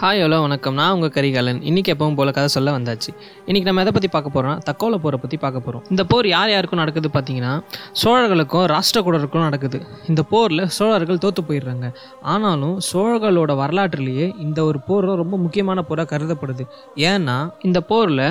Hi hello வணக்கம். நான் உங்கள் கரிகாலன். இன்னைக்கு எப்பவும் போல கதை சொல்ல வந்தாச்சு. இன்னைக்கு நம்ம எதை பற்றி பார்க்க போகிறோம் தக்கோல போரை பற்றி பார்க்க போகிறோம் இந்த போர் யார் யாருக்கும் நடக்குது பார்த்தீங்கன்னா சோழர்களுக்கும் ராஷ்டிரகூடருக்கும் நடக்குது. இந்த போரில் சோழர்கள் தோற்று போயிடுறாங்க. ஆனாலும் சோழர்களோட வரலாற்றுலேயே இந்த ஒரு போர் ரொம்ப முக்கியமான போராக கருதப்படுது. ஏன்னா இந்த போரில்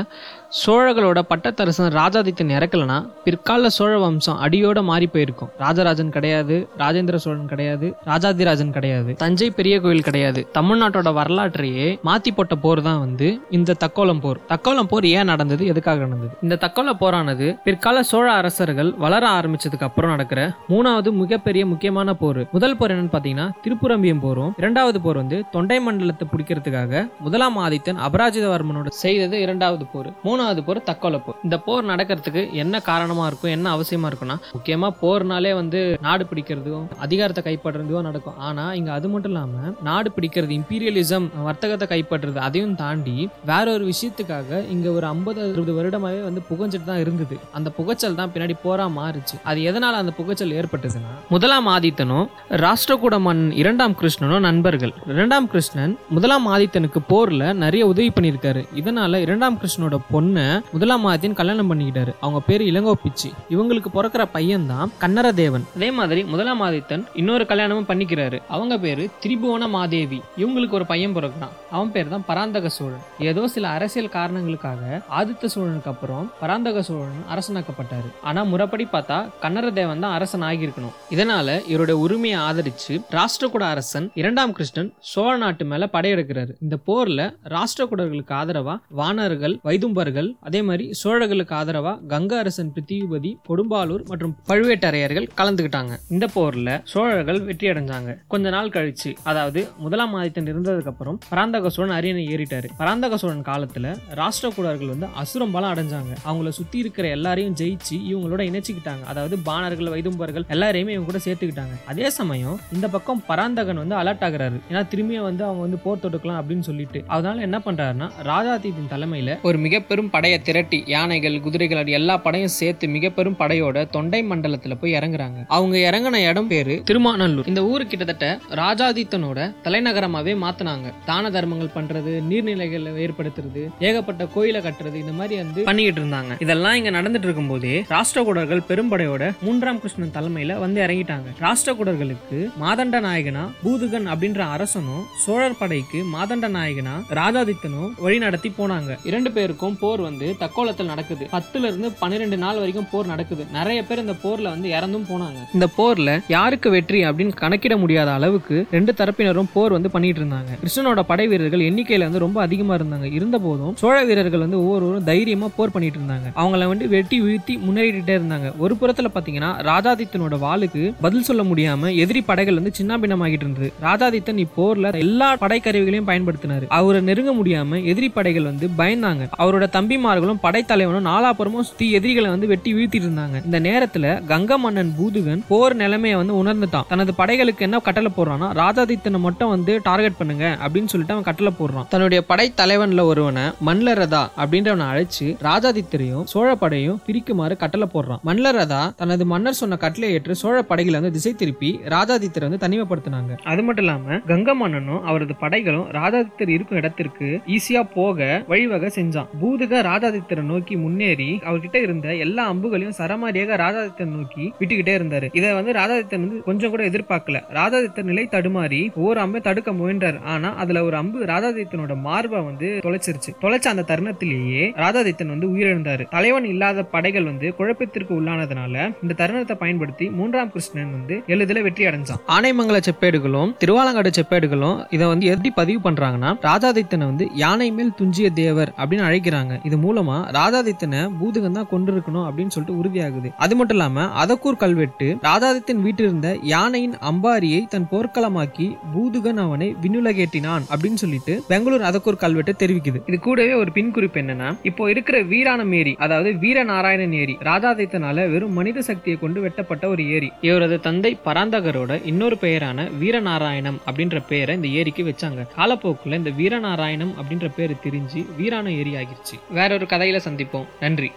சோழர்களோட பட்டத்தரசன் ராஜாதித்தன் இறக்கலனா பிற்கால சோழ வம்சம் அடியோட மாறி போயிருக்கும். ராஜராஜன் கிடையாது ராஜேந்திர சோழன் கிடையாது ராஜாதிராஜன் கிடையாது தஞ்சை பெரிய கோயில் கிடையாது. தமிழ்நாட்டோட வரலாற்றையே மாத்தி போட்ட போர் தான் வந்து இந்த தக்கோலம் போர். தக்கோலம் போர் ஏன் நடந்தது? எதுக்காக நடந்தது? இந்த தக்கோல போரானது பிற்கால சோழ அரசர்கள் வளர ஆரம்பிச்சதுக்கு அப்புறம் நடக்கிற மூணாவது மிகப்பெரிய முக்கியமான போர். முதல் போர் என்னன்னு பாத்தீங்கன்னா திருப்புரம்பியம் போரும். இரண்டாவது போர் வந்து தொண்டை மண்டலத்தை பிடிக்கிறதுக்காக முதலாம் ஆதித்தன் அபராஜிதவர்மனோட செய்தது இரண்டாவது போர். மூணாவது போர் தக்கோல போர். இந்த போர் நடக்கிறதுக்கு என்ன காரணமா இருக்கும் என்ன அவசியமா இருக்கும்னா முக்கியமா போர்னாலே வந்து நாடு பிடிக்கிறதும் அதிகாரத்தை கைப்பற்றுறதும் நடக்கும். ஆனா இங்க அது மட்டும் இல்லாம நாடு பிடிக்கிறது இம்பீரியலிசம் வர்த்தகத்தை கைப்பற்றுறது அதையும் தாண்டி வேற ஒரு விஷயத்துக்காக இங்க ஒரு ஐம்பது அறுபது வருடமாவே வந்து புகஞ்சிட்டு தான் இருந்தது. அந்த புகைச்சல் தான் பின்னாடி போரா மாறுச்சு. அது எதனால அந்த புகைச்சல் ஏற்பட்டதுன்னா முதலாம் ஆதித்தனும் ராஷ்டிரகூட மன்னன் இரண்டாம் கிருஷ்ணனும் நண்பர்கள். இரண்டாம் கிருஷ்ணன் முதலாம் ஆதித்தனுக்கு போர்ல நிறைய உதவி பண்ணியிருக்காரு. இதனால இரண்டாம் கிருஷ்ணனோட பொண்ணு முதலாம் ஆதித்தன் கல்யாணம் பண்ணிக்கிட்டாரு. அவங்க பேர் இளங்கோ பிச்சி இவங்களுக்கு பிறக்கிற பையன் தான் கன்னரதேவன் அதே மாதிரி முதலாம் ஆதித்தன் இன்னொரு கல்யாணமும் பண்ணிக்கிறாரு. அவங்க பேரு திரிபுவன மாதேவி இவங்களுக்கு ஒரு பையன் பிறக்கிறான். அவன் பேர் தான் பராந்தக சோழன். ஏதோ சில அரசியல் காரணங்களுக்காக ஆதித்த சோழனுக்கு அப்புறம் பராந்தக சோழன் அரசனாக்கப்பட்டாரு. ஆனா முறைப்படி பார்த்தா கன்னரதேவன் தான் அரசன் ஆகியிருக்கணும். இதனால இவருடைய உரிமையை ஆதரிச்சு ராஷ்டிரகூட அரசன் இரண்டாம் கிருஷ்ணன் சோழ நாட்டு மேல படையெடுக்கிறாரு. இந்த போர்ல ராஷ்டிரகூடர்களுக்கு ஆதரவா வானர்கள் வைதும்பர்கள் அதே மாதிரி சோழர்களுக்கு ஆதரவாக கங்கா அரசன் பிருத்திவிபதி கொடும்பாலூர் மற்றும் பழுவேட்டரையர்கள் கலந்துக்கிட்டாங்க. இந்த போரில் சோழர்கள் வெற்றி அடைஞ்சாங்க. கொஞ்ச நாள் கழிச்சு அதாவது முதலாம் ஆதித்தன் இருந்ததுக்கு அப்புறம் பராந்தக சோழன் அரியணை ஏறிட்டாரு. பராந்தக சோழன் காலத்தில் ராஷ்டிரகூடர்கள் வந்து அசுரம்பலம் அடைஞ்சாங்க. அவங்கள சுற்றி இருக்கிற எல்லாரையும் ஜெயிச்சு இவங்களோட இணைச்சிக்கிட்டாங்க. அதாவது பாணர்கள் வைதும்பர்கள் எல்லாரையுமே இவங்க கூட சேர்த்துக்கிட்டாங்க. அதே சமயம் இந்த பக்கம் பராந்தகன் வந்து அலர்ட் ஆகுறாரு. ஏன்னா திரும்பியும் வந்து அவங்க வந்து போர் தொடுக்கலாம் அப்படின்னு சொல்லிட்டு. அதனால என்ன பண்றாருன்னா ராஜாதீத்தின் தலைமையில ஒரு மிக பெரும் படையை திரட்டி யானைகள் குதிரைகள் எல்லா படையும் சேர்த்து மிக பெரும் படையோட தொண்டை மண்டலத்துல போய் இறங்குறாங்க. அவங்க இறங்கின இடம் பேரு திருமாநல்லூர். இந்த ஊரு கிட்டத்தட்ட ராஜாதித்தனோட தலைநகரமாவே மாத்தினாங்க. தான தர்மங்கள் பண்றது நீர்நிலைகளை ஏற்படுத்துறது ஏகப்பட்ட கோயிலை கட்டுறது இந்த மாதிரி வந்து பண்ணிக்கிட்டு இருந்தாங்க. இதெல்லாம் இங்க நடந்துட்டு இருக்கும்போதே ராஷ்டிரகூடர்கள் பெரும்படையோட மூன்றாம் கிருஷ்ணன் தலைமையில வந்து இறங்கிட்டாங்க. ராஷ்டிரகூடர்களுக்கு மாதண்ட நாயகனா பூதுகன் அப்படின்ற அரசனும் சோழர் படைக்கு மாதண்ட நாயகனா ராஜாதித்தனும் வழி நடத்தி போனாங்க. இரண்டு பேருக்கும் போர் போர் வந்து தக்கோலத்தில் நடக்குது. பத்துல இருந்து பன்னிரெண்டு நாள் வரைக்கும் போர் நடக்குது. நிறைய பேர் இந்த போர்ல வந்து இறந்தும் போனாங்க. இந்த போர்ல யாருக்கு வெற்றி அப்படின்னு கணக்கிட முடியாத அளவுக்கு ரெண்டு தரப்பினரும் போர் வந்து பண்ணிட்டு இருந்தாங்க. கிருஷ்ணனோட படை வீரர்கள் எண்ணிக்கையில வந்து ரொம்ப அதிகமா இருந்தாங்க. இருந்த போதும் சோழ வீரர்கள் வந்து ஒவ்வொருவரும் தைரியமா போர் பண்ணிட்டு இருந்தாங்க. அவங்கள வந்து வெட்டி வீழ்த்தி முன்னேறிட்டே இருந்தாங்க. ஒரு புறத்துல பாத்தீங்கன்னா ராஜாதித்தனோட வாளுக்கு பதில் சொல்ல முடியாம எதிரி படைகள் வந்து சின்னாபின்னமாகிட்டு இருந்தது. ராஜாதித்தன் இப்போர்ல எல்லா படைக்கருவிகளையும் பயன்படுத்தினாரு. அவரை நெருங்க முடியாம எதிரி படைகள் வந்து பயந்தாங்க. அவரோட தம்பிமார்களும் படைத்தலைவனும் நாலாபுறமும் சுத்தி எதிரிகளை வந்து வெட்டி வீழ்த்திட்டு இருந்தாங்க இந்த நேரத்துல கங்க மன்னன் பூதுகன் போர் நிலைமையை வந்து உணர்ந்துட்டான். தனது படைகளுக்கு என்ன கட்டளை போடுறான்னா ராஜாதித்தனை மட்டும் வந்து டார்கெட் பண்ணுங்க அப்படின்னு சொல்லிட்டு அவன் கட்டளை போடுறான். தன்னுடைய படைத்தலைவன்ல ஒருவனை மன்லரதா அப்படின்றவனை அழைச்சு ராஜாதித்தரையும் சோழ படையும் பிரிக்குமாறு கட்டளை போடுறான். மன்லரதா தனது மன்னர் சொன்ன கட்டளை ஏற்று சோழ படைகளை வந்து திசை திருப்பி ராஜாதித்தரை வந்து தனிமைப்படுத்தினாங்க. அது மட்டும் இல்லாம கங்க மன்னனும் அவரது படைகளும் ராஜாதித்தர் இருக்கும் இடத்திற்கு ஈஸியா போக வழிவகை செஞ்சான். பூதுக ராஜாதித்தரை நோக்கி முன்னேறி அவர்கிட்ட இருந்த எல்லா அம்புகளையும் சரமாரியாக ராஜாதித்தன் நோக்கி விட்டுக்கிட்டே இருந்தாரு. இதை வந்து ராஜாதித்தன் வந்து கொஞ்சம் கூட எதிர்பார்க்கல. ராஜாதித்தன் நிலை தடுமாறி ஒவ்வொரு அம்பை தடுக்க முயன்றார். ஆனா அதுல ஒரு அம்பு ராஜாதித்தனோட மார்பை வந்து தொலைச்சிருச்சு. தொலைச்ச அந்த தருணத்திலேயே ராஜாதித்தன் வந்து உயிரிழந்தாரு. தலைவன் இல்லாத படைகள் வந்து குழப்பத்திற்கு உள்ளானதுனால இந்த தருணத்தை பயன்படுத்தி மூன்றாம் கிருஷ்ணன் வந்து எளிதில் வெற்றி அடைஞ்சான். ஆனைமங்கல செப்பேடுகளும் திருவாலங்காடு செப்பேடுகளும் இதை வந்து எப்படி பதிவு பண்றாங்கன்னா ராஜாதித்தனை வந்து யானை மேல் துஞ்சிய தேவர் அப்படின்னு அழைக்கிறாங்க. இது மூலமா ராதாதித்தனை பூதகம் தான் கொண்டிருக்கணும் அப்படின்னு சொல்லிட்டு உறுதியாகுது. அது மட்டும் இல்லாம அதக்கூர் கல்வெட்டு ராதாதித்தன் வீட்டில் இருந்த யானையின் அம்பாரியை தன் போர்க்களமாக்கி பூதுகன் அவனை விண்ணுலகேட்டினான் அப்படின்னு சொல்லிட்டு பெங்களூர் அதக்கூர் கல்வெட்டு தெரிவிக்குது. இது கூடவே ஒரு பின் குறிப்பு என்னன்னா இப்போ இருக்கிற வீராணம் ஏரி அதாவது வீரநாராயணன் ஏரி ராதாதித்தனால வெறும் மனித சக்தியை கொண்டு வெட்டப்பட்ட ஒரு ஏரி. இவரது தந்தை பராந்தகரோட இன்னொரு பெயரான வீரநாராயணம் அப்படின்ற பெயரை இந்த ஏரிக்கு வச்சாங்க. காலப்போக்குல இந்த வீரநாராயணம் அப்படின்ற பேர் திரிஞ்சு வீரான ஏரி ஆகிருச்சு. வேறொரு கதையில் சந்திப்போம். நன்றி.